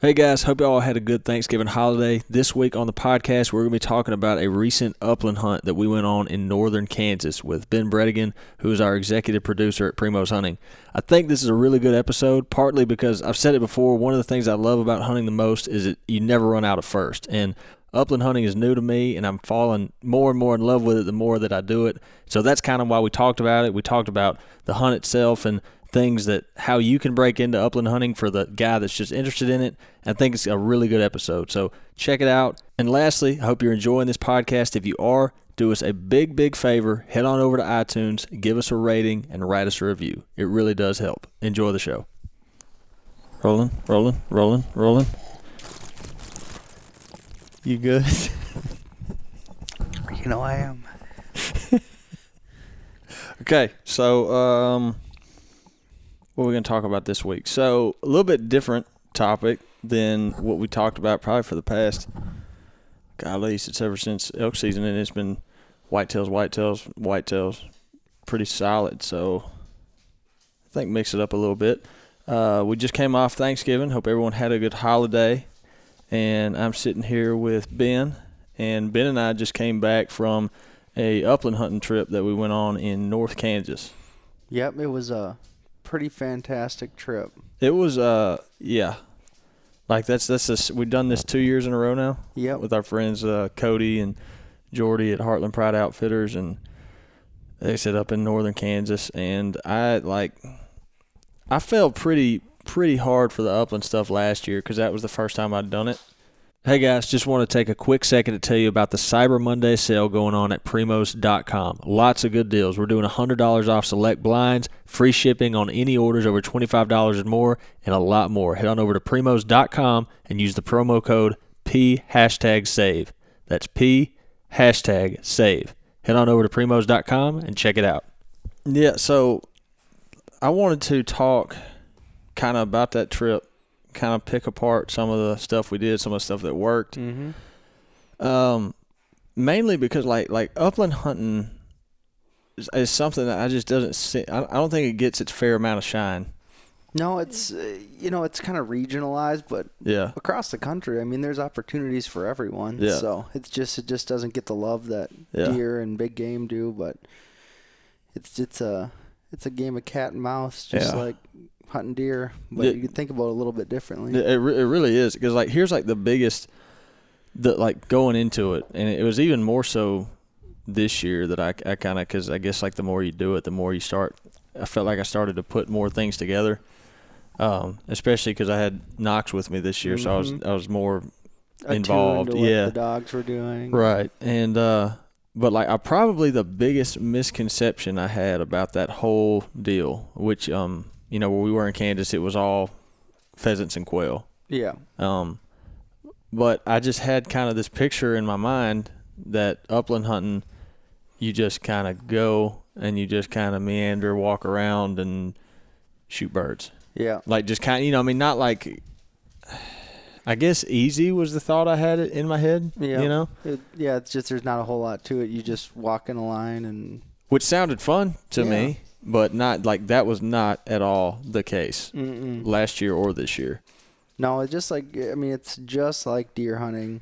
Hey guys, hope you all had a good Thanksgiving holiday. This week on the podcast, we're going to be talking about a recent upland hunt that we went on in northern Kansas with Ben Brettingen, who is our executive producer at Primo's Hunting. I think this is a really good episode, partly because I've said it before. One of the things I love about hunting the most is that you never run out of first. And upland hunting is new to me, and I'm falling more and more in love with it the more that I do it. So that's kind of why we talked about it. We talked about the hunt itself and things that how you can break into upland hunting for the guy that's just interested in it. I think it's a really good episode. So check it out. And lastly, I hope you're enjoying this podcast. If you are, do us a big, big favor. Head on over to iTunes, give us a rating, and write us a review. It really does help. Enjoy the show. Rolling, rolling, rolling, rolling. You good? You know I am. Okay, so um, what we're going to talk about this week? So a little bit different topic than what we talked about probably for the past. God Golly, it's ever since elk season, and it's been whitetails, whitetails, whitetails, pretty solid. So I think mix it up a little bit. Uh, we just came off Thanksgiving. Hope everyone had a good holiday. And I'm sitting here with Ben, and Ben and I just came back from a upland hunting trip that we went on in North Kansas. Yep, it was a pretty fantastic trip. It was uh yeah. Like that's that's this, we've done this two years in a row now Yep. with our friends uh, Cody and Jordy at Heartland Pride Outfitters and they set up in northern Kansas and I like I felt pretty pretty hard for the upland stuff last year because that was the first time I'd done it. Hey guys, just want to take a quick second to tell you about the Cyber Monday sale going on at primos.com. Lots of good deals. We're doing $100 off select blinds, free shipping on any orders over $25 and more, and a lot more. Head on over to primos.com and use the promo code P hashtag save. That's P hashtag save. Head on over to primos.com and check it out. Yeah, so I wanted to talk kind of about that trip kind of pick apart some of the stuff we did, some of the stuff that worked. Mm-hmm. Um, mainly because like like upland hunting is, is something that I just doesn't see. I, I don't think it gets its fair amount of shine. No, it's uh, you know it's kind of regionalized, but Yeah, across the country, I mean, there's opportunities for everyone. Yeah. So it's just it just doesn't get the love that Yeah. deer and big game do, but it's it's a it's a game of cat and mouse, just Yeah. like hunting deer. But Yeah. you can think about it a little bit differently. it it, re- it really is because like here's like the biggest, the like going into it, and it was even more so this year that I I kind of because I guess like the more you do it, the more you start. I felt like I started to put more things together. Um, especially because I had Knox with me this year, so I was Mhm. I was more involved, yeah. the dogs were doing. Right. And uh but like I probably the biggest misconception I had about that whole deal, which um you know where we were in Kansas, it was all pheasants and quail. Yeah. Um but I just had kind of this picture in my mind that upland hunting you just kind of go and you just kind of meander, walk around and shoot birds. Yeah. Like just kind of, you know, I mean not like I guess easy was the thought I had it in my head, Yeah. you know. It, yeah. It's just there's not a whole lot to it. You just walk in a line and which sounded fun to Yeah. me, but not like that was not at all the case mm-mm. last year or this year. No, it's just like I mean, it's just like deer hunting.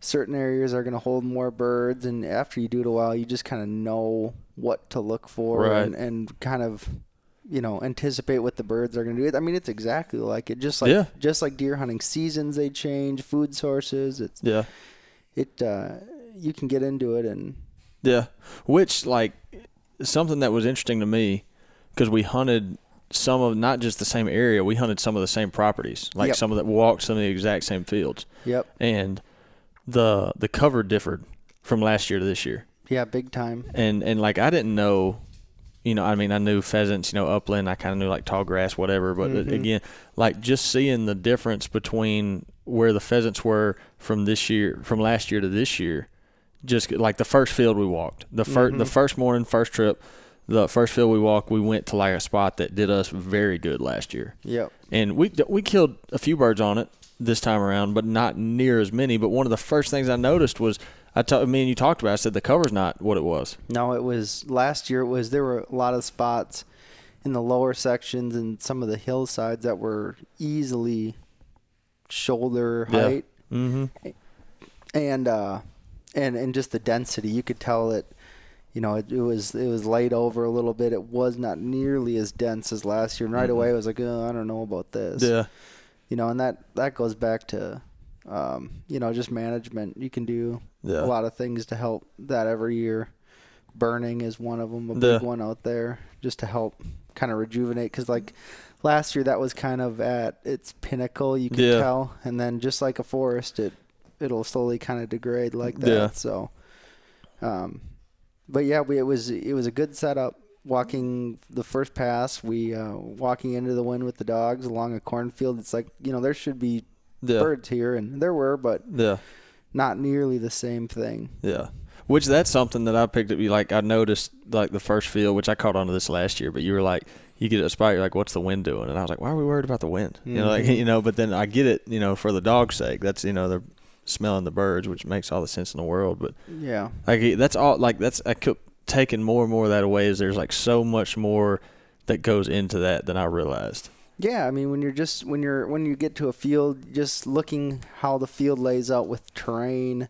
Certain areas are going to hold more birds, and after you do it a while, you just kind of know what to look for Right. and, and kind of, you know, anticipate what the birds are going to do. I mean, it's exactly like it. Just like Yeah. just like deer hunting seasons, they change food sources. It's Yeah, it. Uh, you can get into it, and yeah. Which like something that was interesting to me because we hunted some of not just the same area, we hunted some of the same properties, like Yep. some of that walked some of the exact same fields, yep, and the the cover differed from last year to this year. yeah, big time. and and like I didn't know, you know, I mean, I knew pheasants, you know, upland. I kind of knew like tall grass, whatever. But Mhm. again, like just seeing the difference between where the pheasants were from this year, from last year to this year, just like the first field we walked, the first the Mhm. first morning, first trip, the first field we walked, we went to like a spot that did us very good last year, Yep. and we we killed a few birds on it this time around, but not near as many. But one of the first things I noticed was. I told me and you talked about. it, I said the cover's not what it was. No, it was last year. It was there were a lot of spots in the lower sections and some of the hillsides that were easily shoulder Yeah. height, Mm-hmm. and uh, and and just the density. You could tell that, you know, it, it was it was laid over a little bit. It was not nearly as dense as last year. And right Mhm. away, I was like, oh, I don't know about this. Yeah. You know, and that that goes back to, um, you know, just management. You can do Yeah. a lot of things to help that every year. Burning is one of them, a Yeah. big one out there, just to help kind of rejuvenate. Because like last year, that was kind of at its pinnacle, you could Yeah. tell, and then just like a forest, it it'll slowly kind of degrade like that. Yeah. So, um, but yeah, we, it was it was a good setup. Walking the first pass, we uh, walking into the wind with the dogs along a cornfield. It's like you know there should be Yeah. birds here, and there were, but Yeah. not nearly the same thing. Yeah. Which that's something that I picked up. You like I noticed like the first field, which I caught onto this last year. But you were like, you get a spot, you're like, what's the wind doing? And I was like, why are we worried about the wind? You know, like you know. But then I get it, you know, for the dog's sake. That's you know they're smelling the birds, which makes all the sense in the world. But Yeah. like that's all. Like that's I kept taking more and more of that away. Is there's like so much more that goes into that than I realized. Yeah, I mean when you're just when you're when you get to a field, just looking how the field lays out with terrain,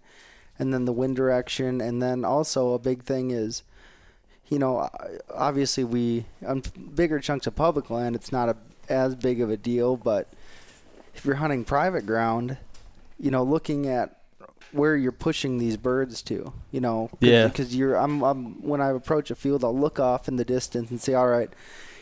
and then the wind direction, and then also a big thing is, you know, obviously we on bigger chunks of public land, it's not a as big of a deal, but if you're hunting private ground, you know, looking at where you're pushing these birds to, you know, cause, Yeah. because you're I'm, I'm when I approach a field, I'll look off in the distance and say, all right,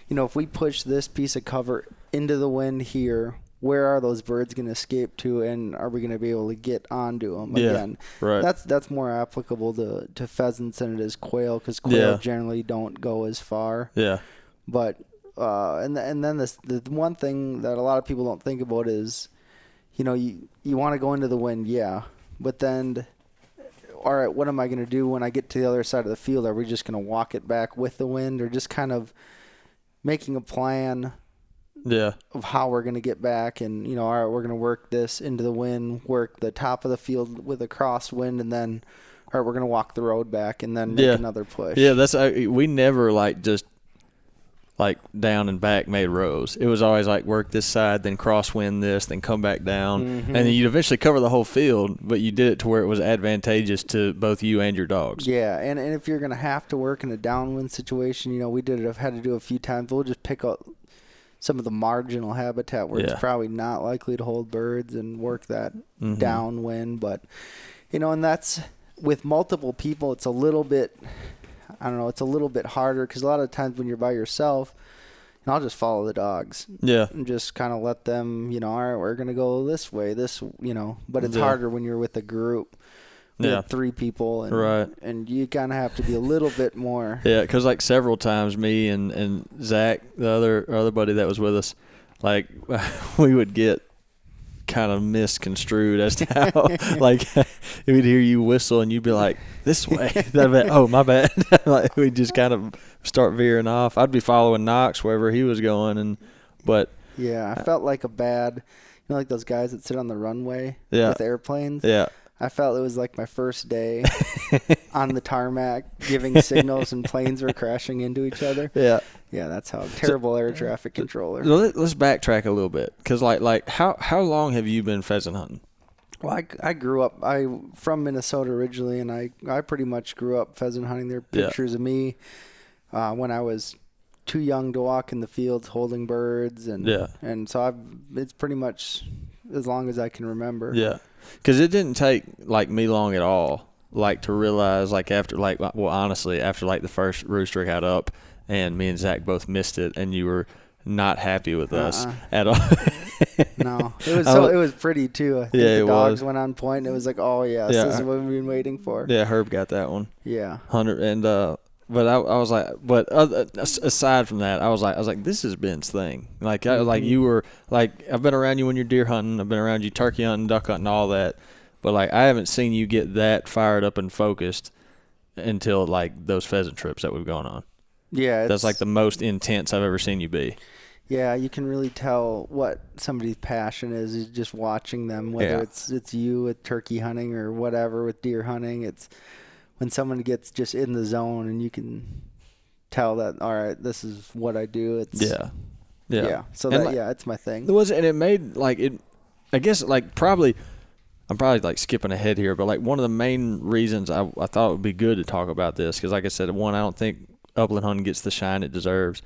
you know, if we push this piece of cover into the wind here, where are those birds going to escape to, and are we going to be able to get onto them Yeah, again? Right. That's that's more applicable to, to pheasants than it is quail because quail Yeah. generally don't go as far. yeah. But uh, and and then this the one thing that a lot of people don't think about is, you know, you you want to go into the wind, yeah, but then, all right, what am I going to do when I get to the other side of the field? Are we just going to walk it back with the wind, or just kind of making a plan Yeah. of how we're going to get back? And you know, all right, we're going to work this into the wind, work the top of the field with a crosswind, and then. All right, we're gonna walk the road back and then make Yeah. another push. Yeah, that's uh, we never like just like down and back made rows. It was always like work this side, then crosswind this, then come back down, Mhm. and then you'd eventually cover the whole field. But you did it to where it was advantageous to both you and your dogs. Yeah, and, and if you're gonna have to work in a downwind situation, you know, we did it. I've had to do it a few times. We'll just pick up some of the marginal habitat where Yeah. it's probably not likely to hold birds and work that Mhm. downwind. But you know, and that's with multiple people. It's a little bit. I don't know. It's a little bit harder because a lot of times when you're by yourself, and I'll just follow the dogs Yeah, and just kind of let them. You know, all right, we're gonna go this way. This, you know, but it's Yeah. harder when you're with a group. with Yeah. three people, and, Right. and you kind of have to be a little bit more. yeah. Because like several times, me and and Zach, the other other buddy that was with us, like we would get kind of misconstrued as to how like we'd hear you whistle and you'd be like this way. Be, oh my bad. Like we just kind of start veering off. I'd be following knox wherever he was going and but Yeah, I felt like a bad, you know, like those guys that sit on the runway Yeah. with airplanes. yeah I felt it was like my first day on the tarmac, giving signals and planes were crashing into each other. yeah Yeah, that's how terrible air traffic controller. let, let's backtrack a little bit because like like how how long have you been pheasant hunting Well, I, I grew up I from Minnesota originally, and I I pretty much grew up pheasant hunting. There are Yeah. pictures of me uh, when I was too young to walk in the fields holding birds, and Yeah. and so I've it's pretty much as long as I can remember. Yeah, because it didn't take like me long at all, like to realize like after like well honestly after like the first rooster got up and me and Zach both missed it and you were not happy with us Uh-uh. at all. No, it was so it was pretty too. I think Yeah, the dogs was. went on point, and it was like, oh yeah, this is what we've been waiting for. yeah, Herb got that one Yeah, hundred and uh. But I, I was like, but other, aside from that, I was like, I was like, this is Ben's thing. Like, I, like mm-hmm. you were like, I've been around you when you're deer hunting. I've been around you turkey hunting, duck hunting, all that. But like, I haven't seen you get that fired up and focused until like those pheasant trips that we've gone on. yeah. That's like the most intense I've ever seen you be. yeah. You can really tell what somebody's passion is is just watching them. Whether Yeah. it's it's you with turkey hunting or whatever with deer hunting. It's when someone gets just in the zone and you can tell that all right, this is what I do. It's Yeah, yeah. yeah. So And that like- yeah, it's my thing. It was, and it made like it. I guess like probably I'm probably like skipping ahead here, but like one of the main reasons I, I thought it would be good to talk about this because like I said, one I don't think upland hunting gets the shine it deserves,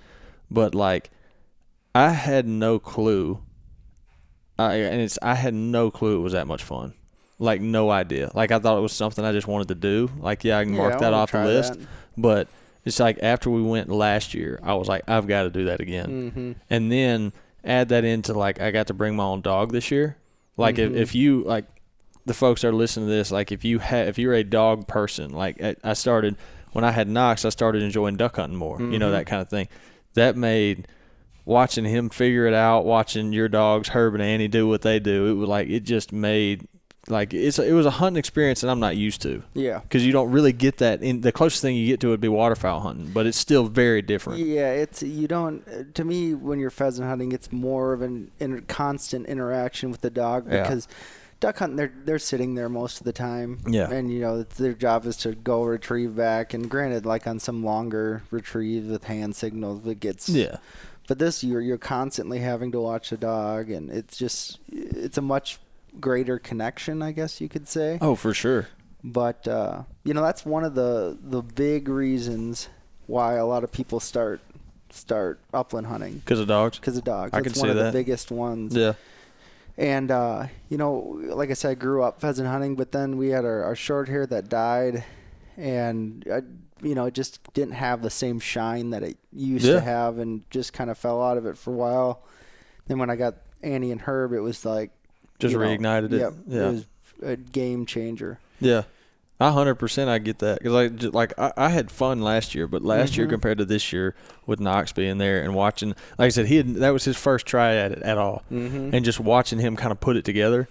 but like I had no clue. I and it's I had no clue it was that much fun. Like no idea. Like I thought it was something I just wanted to do. Like yeah, I can Yeah, mark I that off the list. that. But it's like after we went last year, I was like, I've got to do that again. Mm-hmm. And then add that into like I got to bring my own dog this year. Like Mhm. if, if you like the folks that are listening to this, like if you have if you're a dog person, like I, started when I had Knox, I started enjoying duck hunting more. You know Mhm. that kind of thing. That made watching him figure it out, watching your dogs Herb and Annie do what they do. It was like it just made like it's it was a hunting experience that I'm not used to Yeah. because you don't really get that. In the closest thing you get to would be waterfowl hunting, but it's still very different. Yeah, it's you don't. uh, To me, when you're pheasant hunting, it's more of an inter- constant interaction with the dog Yeah. because duck hunting they're they're sitting there most of the time. Yeah. and you know it's, their job is to go retrieve back. And granted, like on some longer retrieves with hand signals, it gets. Yeah. But this you're you're constantly having to watch the dog, and it's just it's a much greater connection, I guess you could say. Oh, for sure. But uh, you know, that's one of the the big reasons why a lot of people start start upland hunting Because of dogs. because of dogs. I That's can one see of that. the biggest ones. Yeah. And uh, you know, like I said, I grew up pheasant hunting, but then we had our, our short hair that died, and I, you know, it just didn't have the same shine that it used Yeah. to have, and just kind of fell out of it for a while. Then when I got Annie and Herb, it was like Just you know, reignited it. Yep, Yeah. it was a game changer. Yeah. A hundred percent, I get that because I ju- like I, I had fun last year, but last year Mhm. compared to this year with Knox being there and watching, like I said, he had, that was his first try at it at all, Mm-hmm. and just watching him kind of put it together,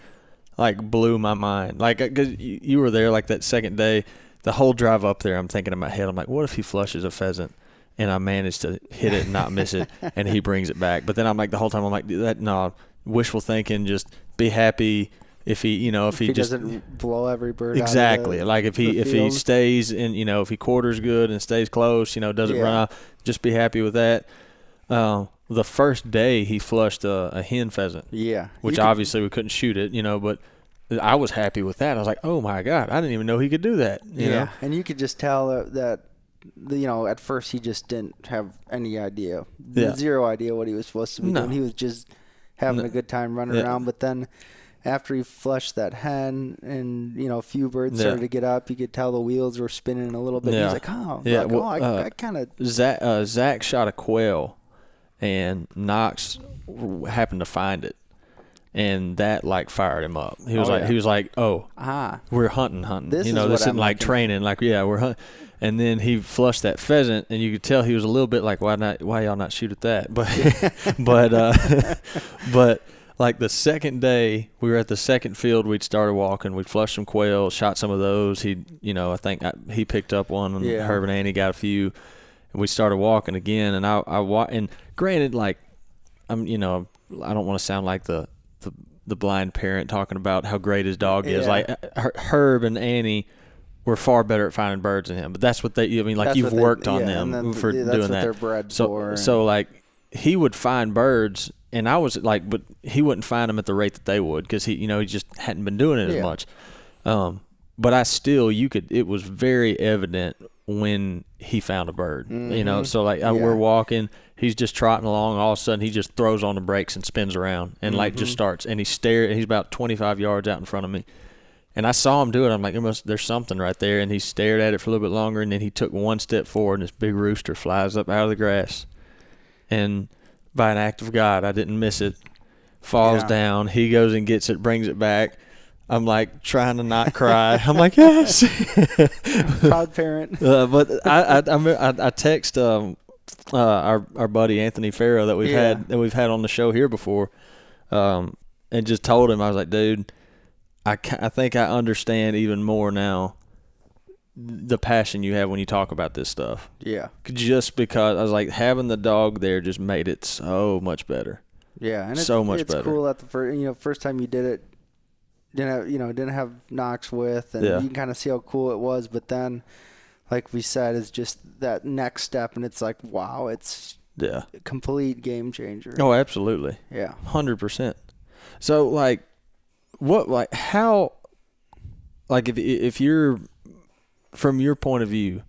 like blew my mind. Like because you, you were there like that second day, the whole drive up there, I'm thinking in my head, I'm like, what if he flushes a pheasant? And I managed to hit it and not miss it, and he brings it back. But then I'm like, the whole time I'm like, that no, wishful thinking, just be happy if he, you know, if, if he, just doesn't blow every bird exactly out the, like if he if he stays and you know if he quarters good and stays close you know doesn't run Yeah. off just be happy with that um the first day he flushed a, a hen pheasant yeah which could- obviously we couldn't shoot it you know but i was happy with that i was like oh my god i didn't even know he could do that you yeah know? and you could just tell that, that you know at first he just didn't have any idea Yeah. zero idea what he was supposed to be No. doing he was just having No. a good time running Yeah. around but then after he flushed that hen and you know a few birds Yeah. started to get up you could tell the wheels were spinning a little bit Yeah. was like oh Yeah, like, well, oh, I, uh, I kind of zach, uh, zach shot a quail and knox happened to find it and that like fired him up he was Oh, like yeah. he was like oh ah we're hunting, hunting. This you know, this isn't I'm like looking- training. Like, yeah, we're hunting. And then he flushed that pheasant, and you could tell he was a little bit like, why not? Why y'all not shoot at that? But, but, uh, but like the second day, we were at the second field. We'd started walking. We'd flushed some quail, shot some of those. He, you know, I think I, he picked up one, and Yeah. Herb and Annie got a few. And we started walking again, and I, I wa- and granted, like, I'm, you know, I don't want to sound like the, the the blind parent talking about how great his dog is. Yeah. Like uh, Herb and Annie were far better at finding birds than him. But that's what they. I mean, like That's you've what they- worked on yeah, them then for that's doing that. so for so like he would find birds, and I was like, but he wouldn't find them at the rate that they would because he, you know, he just hadn't been doing it as much. Um, but I still, you could. It was very evident when he found a bird. You know, Mhm. so like I, we're walking, he's just trotting along. All of a sudden, he just throws on the brakes and spins around and like just Mhm. starts. And he stared. He's about twenty five yards out in front of me. And I saw him do it. I'm like, must, there's something right there. And he stared at it for a little bit longer, and then he took one step forward, and this big rooster flies up out of the grass. And by an act of God, I didn't miss it. Falls Yeah. down. He goes and gets it, brings it back. I'm like trying to not cry. I'm like, yes. proud parent uh, but I I, I, I, I text um, uh, our our buddy Anthony Farrow that we've Yeah. had that we've had on the show here before, um, and just told him I was like, dude, I I think I understand even more now the passion you have when you talk about this stuff. yeah Just because I was like having the dog there just made it so much better. Yeah, and it's, So much it's better. cool that the first you know first time you did it didn't have you know didn't have Knox with, and Yeah. you can kind of see how cool it was. But then, like we said, is just that next step, and it's like wow, it's Yeah. a complete game changer. Oh, absolutely. Yeah, Hundred percent. So like what like how like if if you're from your point of view,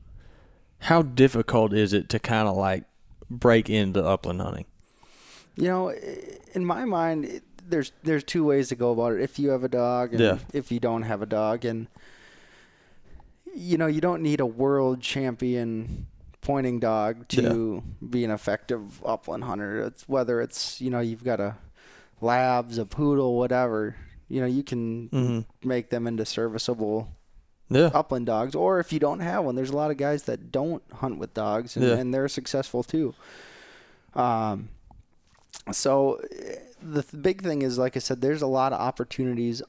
how difficult is it to kind of like break into upland hunting? You know, in my mind, it, there's there's two ways to go about it. If you have a dog, and Yeah. if you don't have a dog, and you know, you don't need a world champion pointing dog to be an effective upland hunter. It's whether it's you know you've got a labs, a poodle, whatever. You know, you can Mm-hmm. make them into serviceable Yeah. upland dogs, or if you don't have one, there's a lot of guys that don't hunt with dogs, and, Yeah. and they're successful too. Um, so the th- big thing is, like I said, there's a lot of opportunities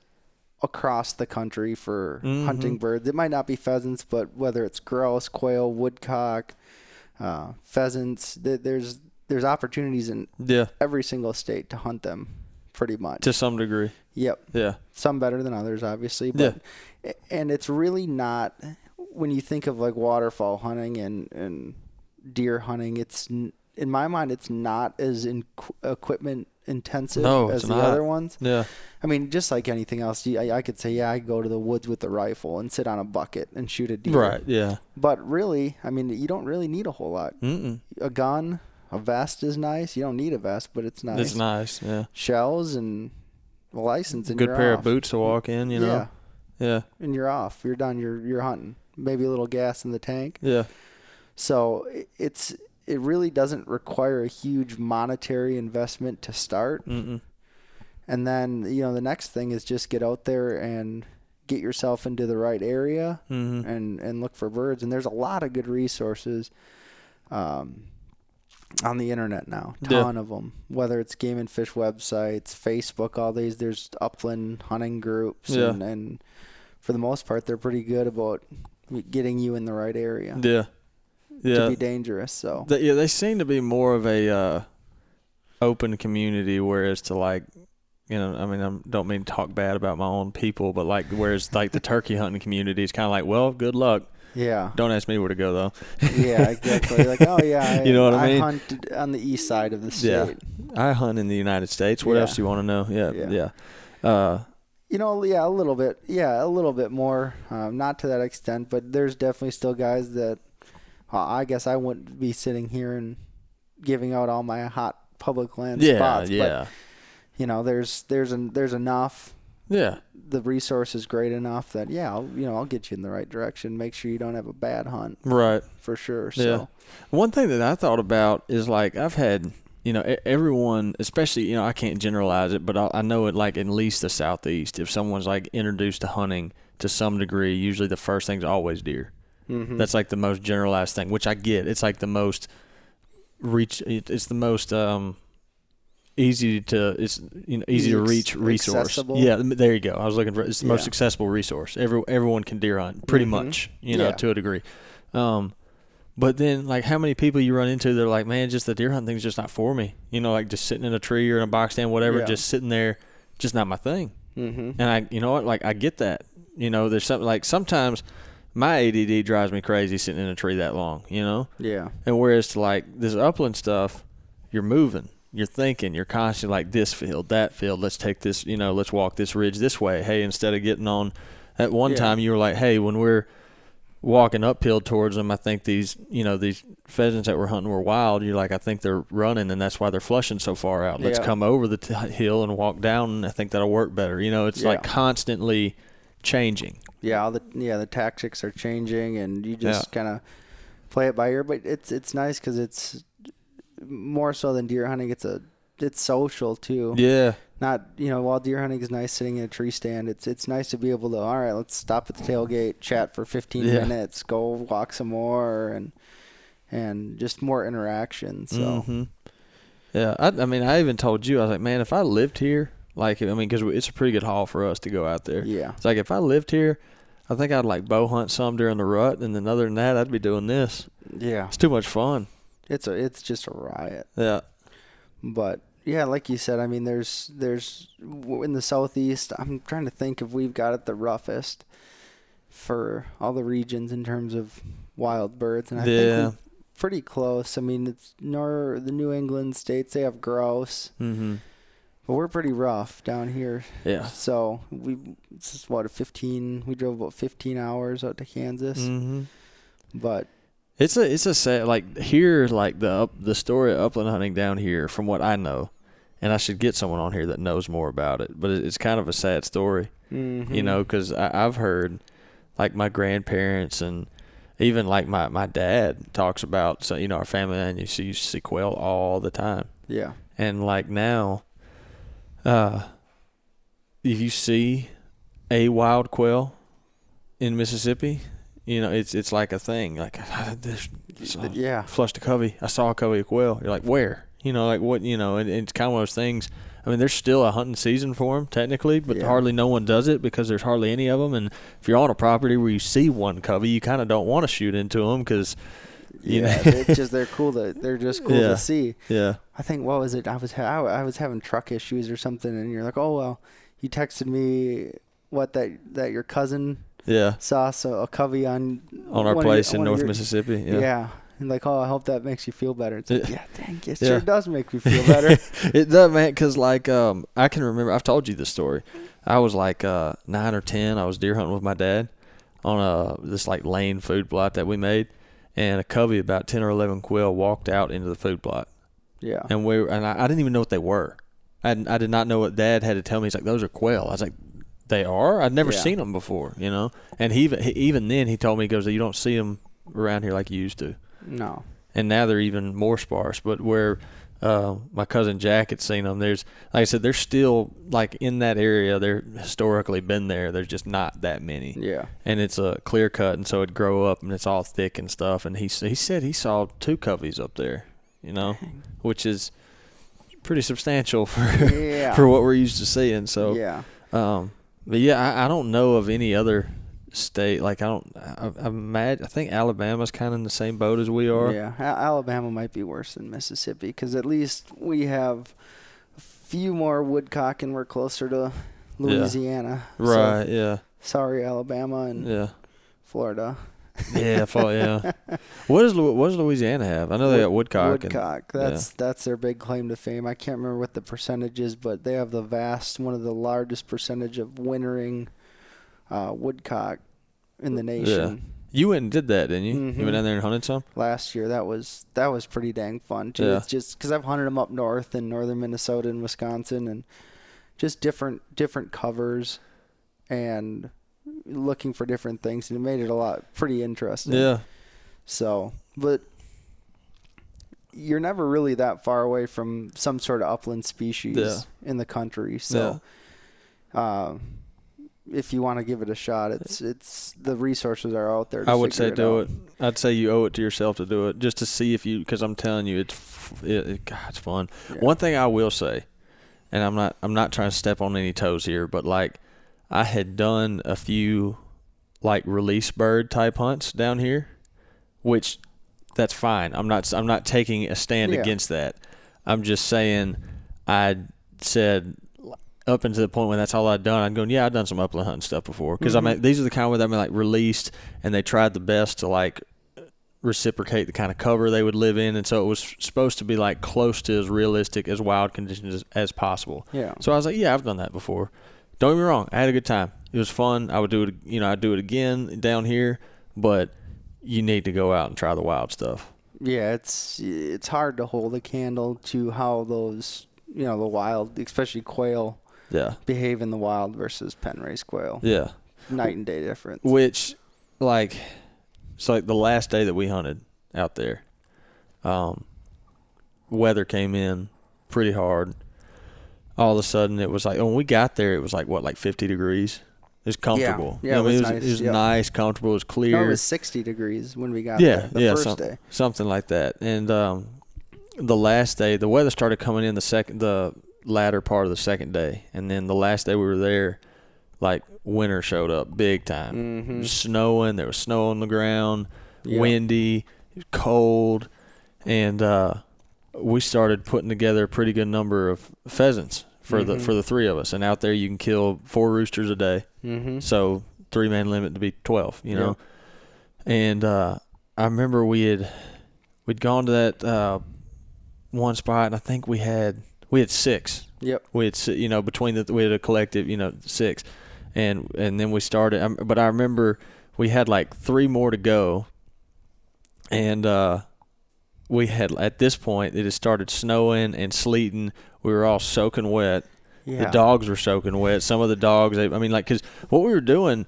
across the country for Mhm. hunting birds. It might not be pheasants, but whether it's grouse, quail, woodcock, uh, pheasants, th- there's there's opportunities in Yeah. every single state to hunt them, pretty much. To some degree. Yep Yeah. some better than others obviously Yeah. and it's really not when you think of like waterfowl hunting and and deer hunting it's in my mind it's not as in equipment intensive No, as the not. other ones Yeah. i mean just like anything else you- I, I could say yeah i go to the woods with a rifle and sit on a bucket and shoot a deer Right. Yeah. but really i mean you don't really need a whole lot Mm-mm. a gun a vest is nice you don't need a vest but it's nice It's nice. Yeah. shells and license and Good pair off. of boots to walk in. You know. yeah Yeah. and you're off. You're done. You're you're hunting. Maybe a little gas in the tank. Yeah. So it's it really doesn't require a huge monetary investment to start. Mm-mm. And then you know the next thing is just get out there and get yourself into the right area Mm-hmm. and and look for birds. And there's a lot of good resources. Um, on the internet now, Yeah. ton of them. Whether it's game and fish websites, Facebook, all these. There's upland hunting groups, Yeah. and, and for the most part, they're pretty good about getting you in the right area Yeah. Yeah. To be dangerous. So They, yeah, they seem to be more of a uh, open community, whereas to like, you know, I mean, I don't mean to talk bad about my own people, but like, whereas like the turkey hunting community is kind of like, well, good luck. Yeah, Don't ask me where to go though. yeah, exactly. like oh yeah, I, You know what I mean? hunt on the east side of the state. Yeah. I hunt in the United States. What Yeah. else do you want to know? Yeah, Yeah. yeah. Uh, You know, yeah, a little bit. Yeah, a little bit more. Um, not to that extent, but there's definitely still guys that uh, I guess I wouldn't be sitting here and giving out all my hot public land yeah, spots. yeah, But you know, there's there's an, there's enough. Yeah. The resource is great enough that yeah, I'll, you know, I'll get you in the right direction. Make sure you don't have a bad hunt Right. for sure. Yeah. So One thing that I thought about is like I've had, you know, everyone, especially you know, I can't generalize it, but I, I know it like at least the southeast. If someone's like introduced to hunting to some degree, usually the first thing's always deer. mhm. That's like the most generalized thing, which I get. It's like the most reach. It's the most um easy to it's you know easy to reach resource. accessible. Yeah, there you go. I was looking for it's the most accessible resource. Every everyone can deer hunt pretty Mhm. much, you know, Yeah. to a degree. Um, but then like how many people you run into? They're like, man, just the deer hunting thing's just not for me. You know, like just sitting in a tree or in a box stand, whatever, Yeah. just sitting there, just not my thing. Mhm. And I, you know what, like I get that. You know, there's something like sometimes my ADD drives me crazy sitting in a tree that long. You know, Yeah. and whereas to like this upland stuff, you're moving, you're thinking, you're constantly like this field, that field. Let's take this, you know, let's walk this ridge this way. Hey, instead of getting on, at one Yeah. time you were like, hey, when we're walking uphill towards them, I think these, you know, these pheasants that we're hunting were wild. You're like, I think they're running, and that's why they're flushing so far out. Let's Yeah. come over the t- hill and walk down, and I think that'll work better. You know, it's like constantly changing. yeah, all the yeah the tactics are changing, and you just kind of play it by ear. But it's it's nice because it's more so than deer hunting. It's a it's social too. Yeah, Not you know while deer hunting is nice sitting in a tree stand. It's it's nice to be able to all right. Let's stop at the tailgate, chat for 15 Yeah. minutes, go walk some more, and and just more interaction. So Mhm. Yeah, I, I mean, I even told you, I was like, man, if I lived here, like, I mean, because it's a pretty good haul for us to go out there. yeah, It's like if I lived here, I think I'd like bow hunt some during the rut, and then other than that, I'd be doing this. yeah. It's too much fun. It's a it's just a riot. Yeah, But yeah, like you said, I mean, there's there's in the southeast. I'm trying to think if we've got it the roughest for all the regions in terms of wild birds, and I Yeah. think we're pretty close. I mean, it's nor the New England states they have grouse, mm-hmm. But we're pretty rough down here. Yeah. So we this is what a 15. We drove about 15 hours out to Kansas. Mm-hmm. But It's a it's a sad like here like the up, the story of upland hunting down here from what I know, and I should get someone on here that knows more about it. But it's kind of a sad story, mhm. you know, because I've heard like my grandparents and even like my my dad talks about so you know our family and you see you see quail all the time, Yeah. and like now, uh, if you see a wild quail in Mississippi, you know it's it's like a thing. Like there's, But uh, yeah. flushed a covey. I saw a covey of quail. You're like, where? You know, like what? You know, and, and it's kind of one of those things. I mean, there's still a hunting season for them technically, but Yeah. hardly no one does it because there's hardly any of them. And if you're on a property where you see one covey, you kind of don't want to shoot into them because, you yeah, know, it's just they're cool to they're just cool Yeah. to see. yeah, I think what was it? I was ha- I was having truck issues or something, and you're like, oh well, you texted me what that that your cousin yeah, saw so a covey on on our of your- place in North your- Mississippi. Yeah. Yeah, And like, oh, I hope that makes you feel better. It's like, yeah, dang, it Yeah. sure does make me feel better. it does, man. Because like, um, I can remember. I've told you this story. I was like uh, nine or ten. I was deer hunting with my dad on a this like lane food plot that we made, and a covey about ten or eleven quail walked out into the food plot, yeah. and we were, and I, I didn't even know what they were. I I did not know what Dad had to tell me. He's like, those are quail. I was like. They are. I'd never Yeah. seen them before, you know. And he even he, even then he told me he goes, you don't see them around here like you used to No. and now they're even more sparse. But where uh, my cousin Jack had seen them, there's like I said, they're still like in that area. They're historically been there. There's just not that many, Yeah. and it's a clear cut, and so it'd grow up and it's all thick and stuff. And he he said he saw two coveys up there, you know, which is pretty substantial for Yeah. for what we're used to seeing. So yeah. um, but yeah, I, I don't know of any other state like I don't. I, I imagine I think Alabama's kind of in the same boat as we are. Yeah. A- Alabama might be worse than Mississippi because at least we have a few more woodcock and we're closer to Louisiana. So, Right. yeah. sorry, Alabama and Yeah. Florida. Yeah. Fall, yeah. What does what does Louisiana have? I know they got woodcock. and- Woodcock. That's that's their big claim to fame. I can't remember what the percentage is, but they have the vast, one of the largest percentage of wintering uh, woodcock in the nation. you went and did that, didn't you? You Mhm. went down there and hunted some. Last year, that was that was pretty dang fun too. Yeah. It's just because I've hunted them up north in northern Minnesota and Wisconsin, and just different different covers, and looking for different things, and it made it a lot pretty interesting. Yeah. So, but you're never really that far away from some sort of upland species Yeah. in the country. So, um, if you want to give it a shot, it's it's the resources are out there. To I would say figure do out. it. I'd say you owe it to yourself to do it, just to see if you. Because I'm telling you, it's it, it, God, it's fun. Yeah. One thing I will say, and I'm not I'm not trying to step on any toes here, but like I had done a few like release bird type hunts down here, which that's fine. I'm not I'm not taking a stand Yeah. against that. I'm just saying I said up until the point when that's all I'd done, I'm going, yeah, I've done some upland hunting stuff before because I mean mm-hmm. these are the kind where they've been like released and they tried the best to like reciprocate the kind of cover they would live in, and so it was supposed to be like close to as realistic as wild conditions as, as possible. Yeah. So I was like, yeah, I've done that before. Don't get me wrong, I had a good time. It was fun. I would do it, you know, I'd do it again down here, but you need to go out and try the wild stuff. Yeah, it's it's hard to hold a candle to how those you know the wild, especially quail, Yeah. behave in the wild versus pen raised quail. Yeah. Night and day difference. Which, like, so like the last day that we hunted out there, um, weather came in pretty hard. All of a sudden, it was like, oh, when we got there, it was like what, like 50 degrees. It was comfortable. Yeah, You know, it I mean, was it was, nice, it was yeah. nice, comfortable. It was clear. No, it was 60 degrees when we got yeah, there the yeah, first some- day. something like that. And um, the last day, the weather started coming in the second, the latter part of the second day, and then the last day we were there, like winter showed up big time. Mhm. was snowing. There was snow on the ground, Yeah. windy, cold, and uh, we started putting together a pretty good number of pheasants for the Mhm. for the three of us. And out there, you can kill four roosters a day. Mm-hmm. So three man limit to be twelve, you Yeah. know. And uh, I remember we had we'd gone to that uh, one spot, and I think we had we had six Yep. We had you know between the we had a collective you know six, and and then we started. um, But I remember we had like three more to go, and uh, we had at this point it had started snowing and sleeting. We were all soaking wet. Yeah. The dogs were soaking wet. Some of the dogs, they, I mean, like, because what we were doing,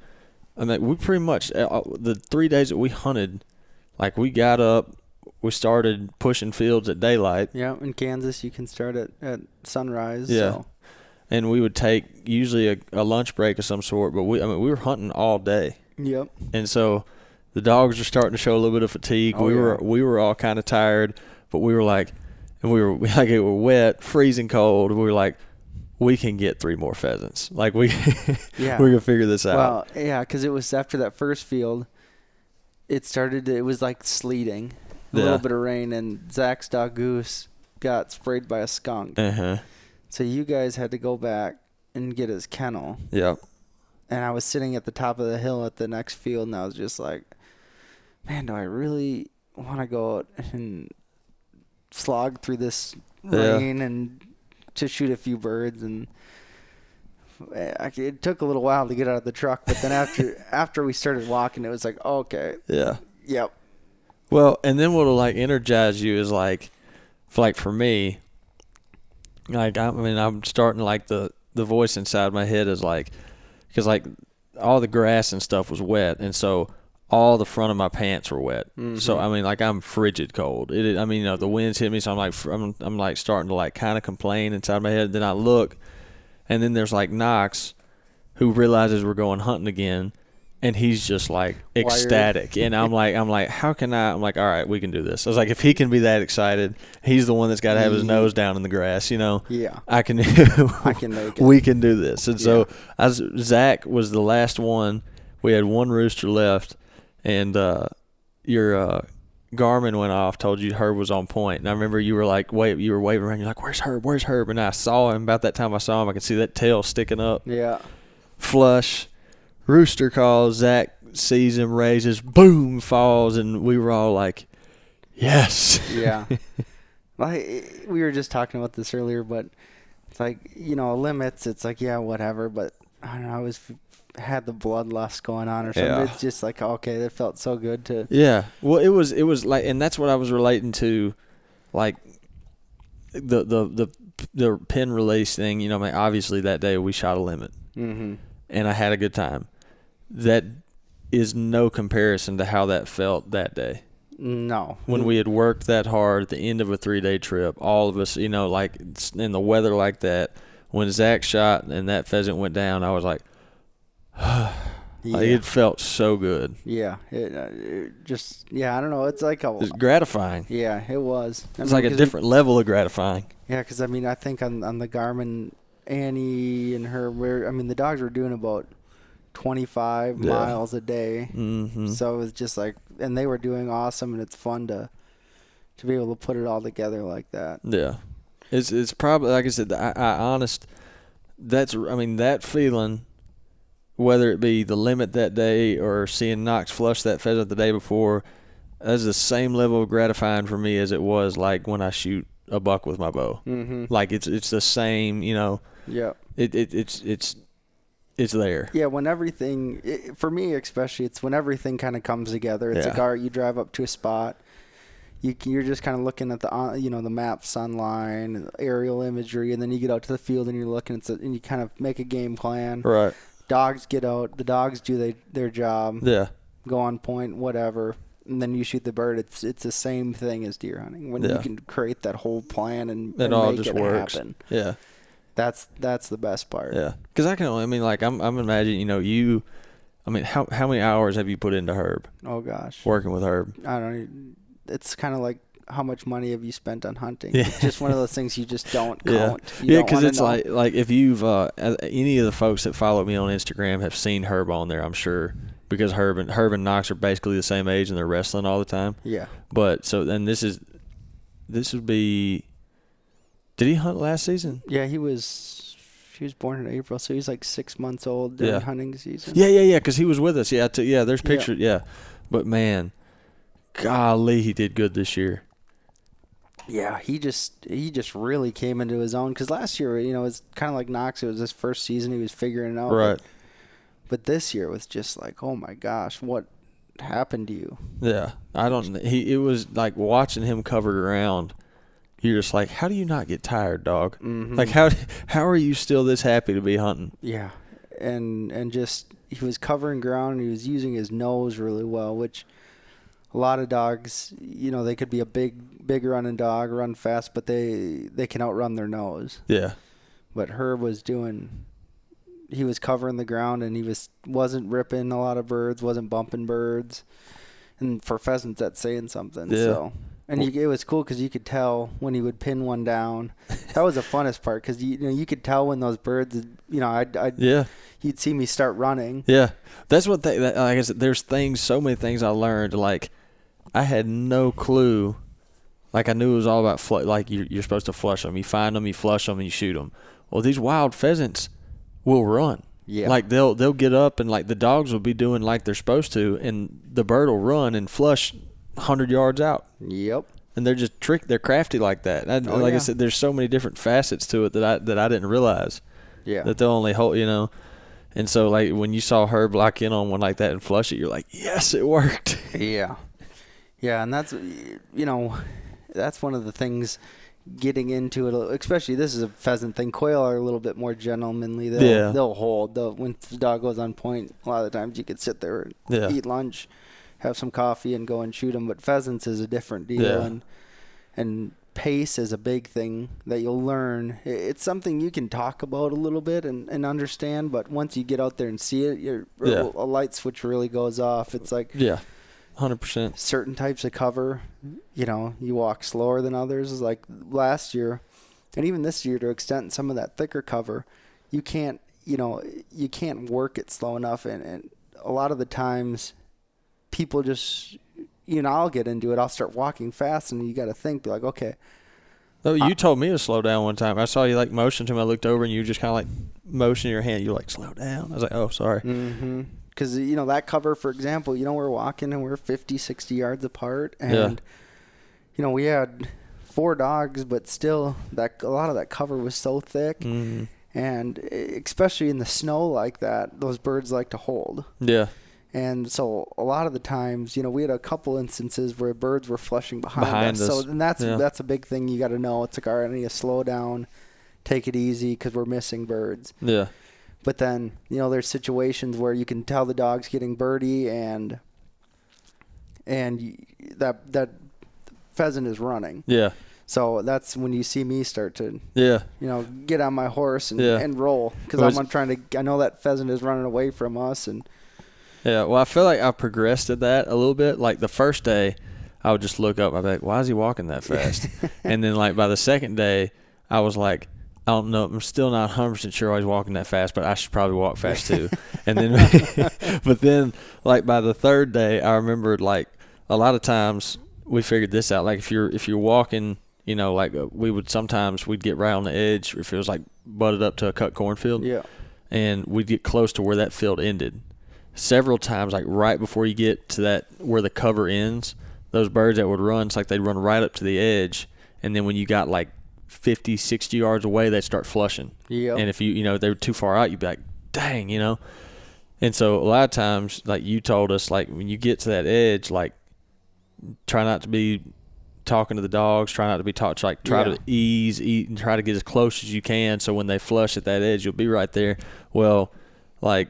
I mean, we pretty much, uh, uh, the three days that we hunted, like, we got up, we started pushing fields at daylight, Yeah, in Kansas you can start at, at sunrise. Yeah. So. and we would take usually a, a lunch break of some sort, but we, I mean, we were hunting all day. Yep. And so the dogs were starting to show a little bit of fatigue. Oh, we were, we were all kind of tired, but we were like, and we were like, it were wet, freezing cold. We were like, we can get three more pheasants. Like, we, Yeah. we can figure this out. Well, yeah, because it was after that first field. It started. To, it was like sleeting, a Yeah. little bit of rain, and Zach's dog Goose got sprayed by a skunk. Uh huh. So you guys had to go back and get his kennel. Yep. And I was sitting at the top of the hill at the next field, and I was just like, "Man, do I really want to go out and slog through this Yeah. rain and to shoot a few birds?" And I, it took a little while to get out of the truck, but then after after we started walking, it was like, "Okay, Yeah. yep, Well, and then what'll like energize you is like, for like for me, like I, I mean I'm starting like the the voice inside my head is like, because like all the grass and stuff was wet, and so all the front of my pants were wet. So mm-hmm. I mean like I'm frigid cold. It, I mean you know the mm-hmm. winds hit me, so I'm like I'm I'm like starting to like kind of complain inside my head. Then I look, and then there's like Knox, who realizes we're going hunting again. And he's just like ecstatic, and I'm like, I'm like, how can I? I'm like, all right, we can do this. I was like, if he can be that excited, he's the one that's got to have his mm-hmm. nose down in the grass, you know. yeah, I can. I can make it." we can do this. And so, as Zach was the last one, we had one rooster left, and uh, your uh, Garmin went off, told you Herb was on point. And I remember you were like, wait, you were waving around. You're like, where's Herb? Where's Herb? And I saw him. About that time I saw him, I could see that tail sticking up. yeah, Flush. Rooster calls. Zach sees him, raises, boom, falls, and we were all like, yes. yeah. like we were just talking about this earlier, but it's like you know limits. It's like yeah, whatever. But I don't know. I was had the bloodlust going on or something. Yeah. It's just like okay, it felt so good to Yeah. Well, it was it was like, and that's what I was relating to, like the the the the pin release thing. You know, I mean, obviously that day we shot a limit, Mm-hmm. and I had a good time. That is no comparison to how that felt that day No. when we had worked that hard at the end of a three day trip. All of us, you know, like in the weather like that. When Zach shot and that pheasant went down, I was like, yeah. it felt so good. yeah. It, uh, it just yeah. I don't know. It's like a It's gratifying. yeah. It was. I It's mean, like a 'cause we- different level of gratifying. Yeah, because I mean, I think on on the Garmin, Annie and her, were I mean, the dogs were doing about twenty five Yeah. miles a day. hmm So it was just like, and they were doing awesome, and it's fun to to be able to put it all together like that. Yeah, it's it's probably like I said. I, I honest. That's I mean that feeling, whether it be the limit that day or seeing Knox flush that pheasant the day before, that's the same level of gratifying for me as it was like when I shoot a buck with my bow. Mm-hmm. Like it's it's the same. You know, Yeah. it, it it's it's it's there. Yeah, when everything, it, for me especially, it's when everything kind of comes together. It's Yeah. like, all right, you drive up to a spot, you can, you're just kind of looking at the, uh, you know, the maps online, aerial imagery, and then you get out to the field and you're looking, at and you kind of make a game plan. Right. Dogs get out, the dogs do they, their job, Yeah. go on point, whatever, and then you shoot the bird. It's it's the same thing as deer hunting when Yeah. you can create that whole plan and, It and all make just it works. happen. Yeah. That's that's the best part. Yeah. Because I can. only- I mean, like I'm. I'm imagining. You know, you. I mean, how how many hours have you put into Herb Oh gosh. working with Herb? I don't. It's kind of like how much money have you spent on hunting? Yeah. It's just one of those things you just don't Yeah. count. You yeah, because it's know. like like if you've uh, any of the folks that follow me on Instagram have seen Herb on there, I'm sure because Herb and Herb and Knox are basically the same age and they're wrestling all the time. yeah, But so then this is this would be. Did he hunt last season? yeah. He was he was born in April, so he's like six months old during Yeah. hunting season. Yeah, yeah, yeah. Because he was with us. Yeah, took- yeah. There's Yeah. pictures. Yeah, but man, golly, he did good this year. Yeah, he just he just really came into his own because last year, you know, it's kind of like Knox. It was his first season; he was figuring it out. Right. But, but this year was just like, oh my gosh, what happened to you? Yeah, I don't. He it was like watching him cover ground. You're just like, how do you not get tired, dog? Mhm. Like how how are you still this happy to be hunting? Yeah, and and just he was covering ground and he was using his nose really well, which a lot of dogs, you know, they could be a big big running dog, run fast, but they they can outrun their nose. Yeah, But Herb was doing he was covering the ground and he was wasn't ripping a lot of birds, wasn't bumping birds. And for pheasants that's saying something. Yeah. So and you, it was cool because you could tell when he would pin one down. That was the funnest part because you, you know you could tell when those birds, you know, I'd, I'd yeah, you'd see me start running. yeah. That's what they. Like I said, there's things, so many things I learned. Like I had no clue. Like I knew it was all about fl- like you're, you're supposed to flush them. You find them, you flush them, and you shoot them. Well, these wild pheasants will run. Yeah. Like they'll they'll get up and like the dogs will be doing like they're supposed to, and the bird will run and flush hundred yards out. Yep. and they're just trick. They're crafty like that. I, Oh, like I said, there's so many different facets to it that I that I didn't realize Yeah. that they'll only hold. You know, and so like when you saw Herb lock in on one like that and flush it, you're like, yes, it worked. Yeah. Yeah, and that's you know, that's one of the things getting into it, especially this is a pheasant thing. Quail are a little bit more gentlemanly. They'll Yeah. they'll hold. They'll, when the dog goes on point, a lot of times you could sit there and Yeah. eat lunch, have some coffee, and go and shoot them. But pheasants is a different deal, Yeah. and and pace is a big thing that you'll learn. It's something you can talk about a little bit and, and understand, but once you get out there and see it, your Yeah. a light switch really goes off. It's like Yeah, hundred percent. certain types of cover, you know, you walk slower than others. Like last year, and even this year to extend some of that thicker cover, you can't, you know, you can't work it slow enough. And, and a lot of the times, people just, you know, I'll get into it. I'll start walking fast, and you got to think, be like, okay, Oh, you told me to slow down one time. I saw you like motion to me. I looked over and you just kind of like motion your hand. You like slow down. I was like, oh, sorry. Mm-hmm. Because, you know, that cover, for example, you know, we're walking and we're 50, 60 yards apart. And, Yeah. you know, we had four dogs, but still, that a lot of that cover was so thick. Mm, And especially in the snow like that, those birds like to hold. yeah, And so a lot of the times, you know, we had a couple instances where birds were flushing behind, Behind us. us. So and that's Yeah. that's a big thing you got to know. It's like, all right, I need to slow down, take it easy because we're missing birds. yeah, But then, you know, there's situations where you can tell the dog's getting birdie and and that that pheasant is running. yeah, So that's when you see me start to, yeah. you know, get on my horse and, Yeah. and roll because Was- I'm trying to. I know that pheasant is running away from us, and Yeah, well, I feel like I progressed at that a little bit. Like the first day, I would just look up. I'd be like, "Why is he walking that fast?" and then, like by the second day, I was like, "I don't know. I'm still not 100 percent sure why he's walking that fast, but I should probably walk fast too." and then, but then, like by the third day, I remembered like a lot of times we figured this out. Like if you're if you're walking, you know, like uh, we would sometimes we'd get right on the edge if it was like butted up to a cut cornfield yeah, and we'd get close to where that field ended. Several times, like right before you get to that where the cover ends, those birds that would run, it's like they'd run right up to the edge, and then when you got like 50, 60 yards away, they'd start flushing. Yep. And if you you know they were too far out, you'd be like, dang, you know. And so a lot of times, like you told us, like when you get to that edge, like try not to be talking to the dogs, try not to be talk, like try Yeah. to ease, eat, and try to get as close as you can. So when they flush at that edge, you'll be right there. Well, like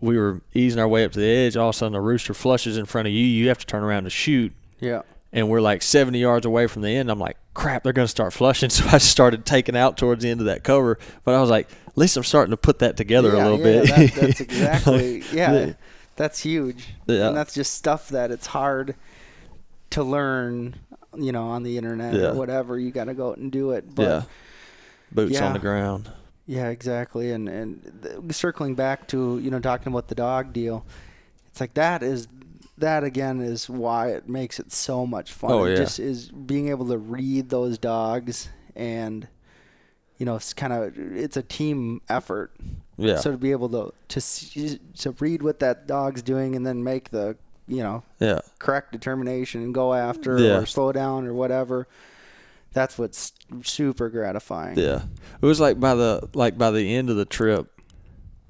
we were easing our way up to the edge, all of a sudden a rooster flushes in front of you. You have to turn around to shoot, yeah, and we're like 70 yards away from the end. I'm like, crap, they're going to start flushing. So I started taking out towards the end of that cover. But I was like, at least I'm starting to put that together yeah, a little yeah, bit. That, that's exactly yeah, that's huge. Yeah. and that's just stuff that it's hard to learn, you know, on the internet Yeah. or whatever. You got to go out and do it. But yeah. Boots on the ground. Yeah, exactly. And and th- circling back to you know talking about the dog deal, it's like that is that again is why it makes it so much fun. Oh, It yeah. just is being able to read those dogs and you know it's kind of it's a team effort. Yeah. So to be able to to see, to read what that dog's doing and then make the you know yeah. correct determination and go after Yeah. or slow down or whatever. that's what's super gratifying. Yeah, it was like by the like by the end of the trip,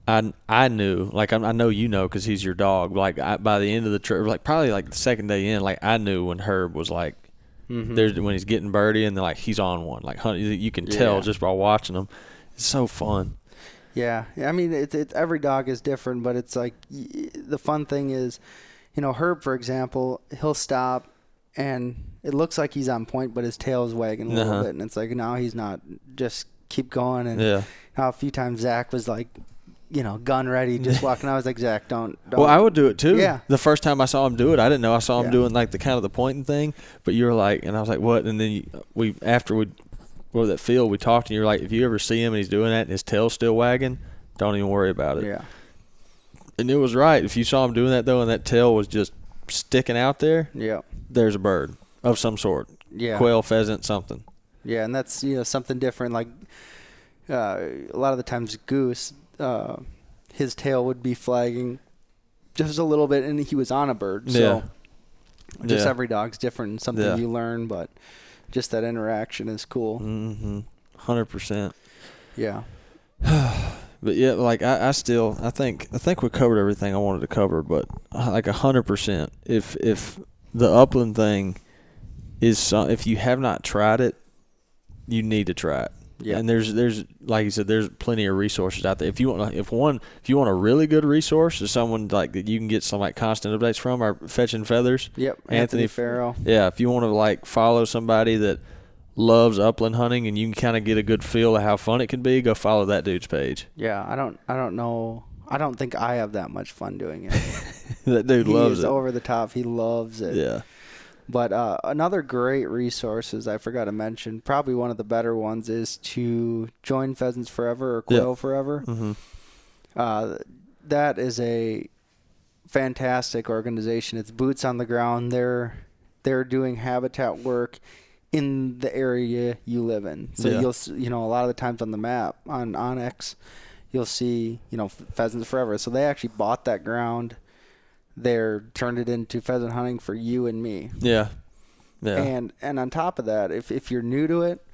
I I knew like I, I know you know because he's your dog. Like I, by the end of the trip, like probably like the second day in, like I knew when Herb was like, Mhm. there's when he's getting birdie and like he's on one. Like hun- you can tell Yeah. just by watching him. It's so fun. Yeah, I mean, it's it, every dog is different, but it's like the fun thing is, you know, Herb, for example, he'll stop and it looks like he's on point, but his tail is wagging a little Uh-huh. bit, and it's like no, he's not. Just keep going. And Yeah. how a few times Zach was like, you know, gun ready, just walking. I was like, Zach, don't. don't. Well, I would do it too. Yeah. The first time I saw him do it, I didn't know I saw him Yeah. doing like the kind of the pointing thing. But you were like, and I was like, what? And then you, we after we were that field, we talked, and you're like, if you ever see him and he's doing that and his tail's still wagging, don't even worry about it. Yeah. And it was right. If you saw him doing that though, and that tail was just sticking out there, Yeah. there's a bird of some sort, Yeah. quail, pheasant, something. Yeah, and that's you know something different. Like uh, a lot of the times, goose, uh, his tail would be flagging just a little bit, and he was on a bird. So Yeah. just Yeah. every dog's different, and something Yeah. you learn, but just that interaction is cool. Mm-hmm. Hundred percent. Yeah, But yeah, like I, I still, I think, I think we covered everything I wanted to cover. But uh, like a hundred percent, if if the upland thing is, some, if you have not tried it, you need to try it. Yeah. And there's there's like you said, there's plenty of resources out there. If you want, if one, if you want a really good resource, is someone like that you can get some like constant updates from, our fetching feathers. yep. Anthony Anthony, Farrell. Yeah, if you want to like follow somebody that loves upland hunting and you can kind of get a good feel of how fun it can be, go follow that dude's page. Yeah, I don't, I don't know. I don't think I have that much fun doing it. that dude he loves is it. over the top. He loves it. Yeah. But uh, another great resource is I forgot to mention, probably one of the better ones is to join Pheasants Forever or Yeah. Quail Forever. Mm-hmm. Uh, that is a fantastic organization. It's boots on the ground. They're they're doing habitat work in the area you live in. So Yeah. you'll you know a lot of the times on the map on onX, you'll see you know Pheasants Forever. So they actually bought that ground. They're turned it into pheasant hunting for you and me. Yeah. Yeah. And and on top of that, if if you're new to it,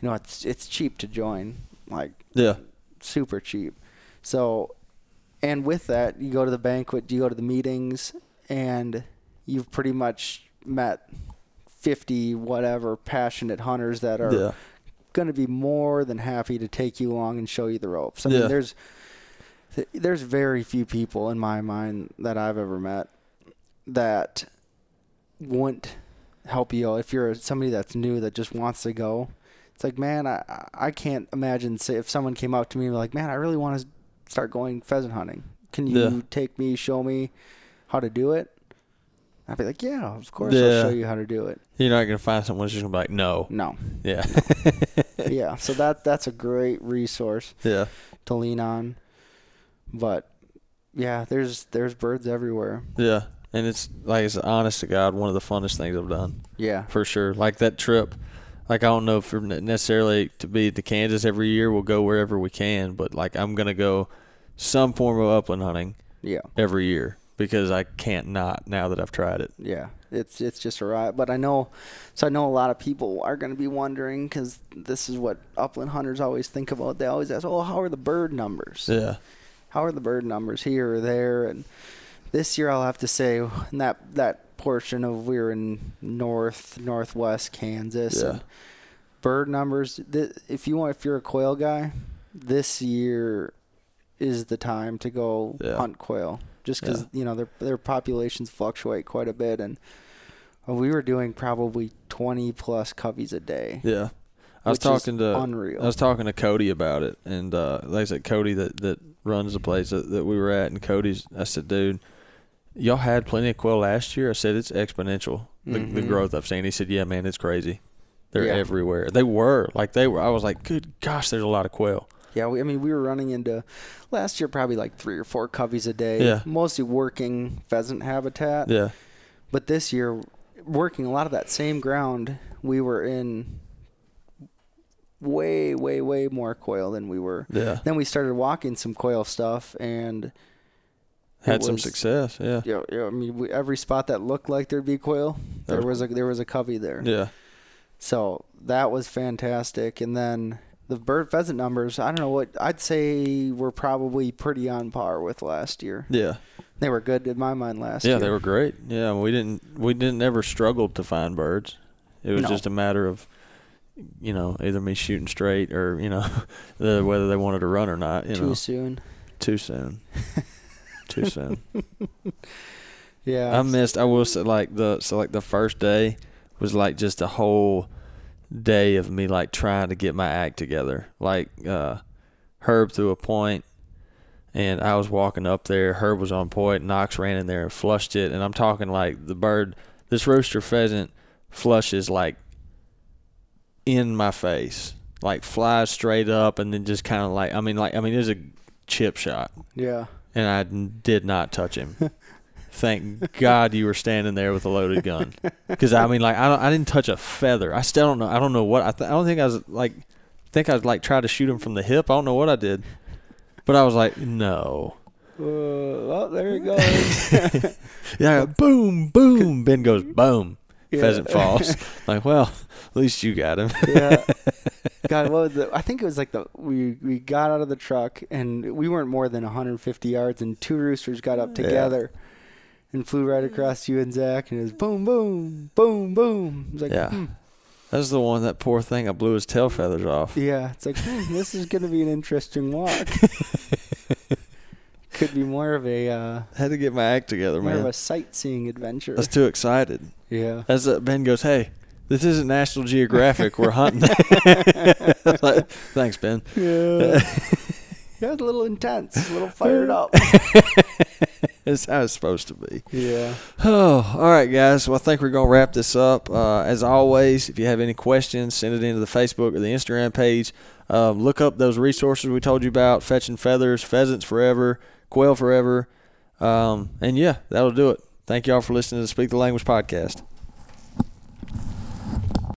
you know it's it's cheap to join. Like yeah. super cheap. So, and with that, you go to the banquet, you go to the meetings, and you've pretty much met 50 whatever passionate hunters that are Yeah. going to be more than happy to take you along and show you the ropes. I Yeah. mean, there's th- there's very few people in my mind that I've ever met that wouldn't help you. If you're somebody that's new that just wants to go, it's like, man, I I can't imagine say if someone came up to me and like, man, I really want to start going pheasant hunting. Can you Yeah. take me, show me how to do it? I'd be like, yeah, of course Yeah. I'll show you how to do it. You're not gonna find someone who's just gonna be like, no. No, Yeah. yeah. So that that's a great resource yeah. to lean on. But yeah, there's there's birds everywhere. Yeah. And it's like it's honest to God, one of the funnest things I've done Yeah. for sure. Like that trip. Like I don't know if necessarily to be to Kansas every year. We'll go wherever we can, but like I'm gonna go some form of upland hunting Yeah. every year because I can't not now that I've tried it. Yeah. It's it's just a riot. But I know, so I know a lot of people are going to be wondering because this is what upland hunters always think about. They always ask, "Oh, how are the bird numbers? Yeah. How are the bird numbers here or there?" And this year, I'll have to say, in that that portion of we were in north northwest Kansas. Yeah. And bird numbers. Th- if you want, if you're a quail guy, this year is the time to go Yeah. hunt quail. Just because Yeah. you know their their populations fluctuate quite a bit, and uh, we were doing probably 20 plus coveys a day. Yeah. I was talking to unreal. I was talking to Cody about it, and uh, like I said, Cody that, that runs the place that, that we were at, and Cody's. I said, dude, y'all had plenty of quail last year. I said it's exponential the, the Mhm. growth I've seen. He said, yeah, man, it's crazy. They're Yeah. everywhere. They were like they were. I was like, good gosh, there's a lot of quail. Yeah, we, I mean, we were running into last year probably like three or four coveys a day. Yeah. Mostly working pheasant habitat. Yeah, But this year, working a lot of that same ground, we were in way, way, way more quail than we were. yeah. Then we started walking some quail stuff, and Had it some success. Yeah, yeah, yeah, I mean, we, every spot that looked like there'd be quail, there There- was a there was a covey there. yeah, So that was fantastic. And then the bird pheasant numbers, I don't know what I'd say were probably pretty on par with last year. Yeah. They were good in my mind last Yeah, year. Yeah, they were great. Yeah, we didn't we didn't ever struggle to find birds. It was No. just a matter of you know, either me shooting straight or, you know, the whether they wanted to run or not, you too know. soon. Too soon. Too soon. Yeah. I missed I will say like the so like the first day was like just a whole day of me like trying to get my act together. Like uh Herb threw a point and I was walking up there, Herb was on point, Knox ran in there and flushed it and I'm talking like the bird this rooster pheasant flushes like in my face. Like flies straight up and then just kinda like I mean like I mean it was a chip shot yeah. and I did not touch him. Thank God you were standing there with a loaded gun, because I mean, like I don't, I didn't touch a feather. I still don't know. I don't know what I. Th- I don't think I was like, think I was like try to shoot him from the hip. I don't know what I did, but I was like, no. Uh, well, there it goes. Yeah, boom, boom. Ben goes boom. Yeah. Pheasant falls. like, well, at least you got him. yeah. God, what was the, I think it was like the we we got out of the truck and we weren't more than 150 yards and two roosters got up Yeah. together and flew right across you and Zach and it was boom boom boom boom. It was like Yeah. hmm. That's the one. That poor thing. I blew his tail feathers off. yeah, it's like hmm, this is gonna be an interesting walk. Could be more of a uh, Had to get my act together, more of a sightseeing adventure. I was too excited. Yeah. As uh, Ben goes, hey, this isn't National Geographic. We're hunting. Like, Thanks, Ben. Yeah. yeah, it's a little intense, a little fired up. It's how it's supposed to be. Yeah. Oh, all right, guys. Well, I think we're going to wrap this up. Uh, as always, if you have any questions, send it into the Facebook or the Instagram page. Um, look up those resources we told you about Fetching Feathers, Pheasants Forever, Quail Forever. Um, and yeah, that'll do it. Thank y'all for listening to the Speak the Language podcast.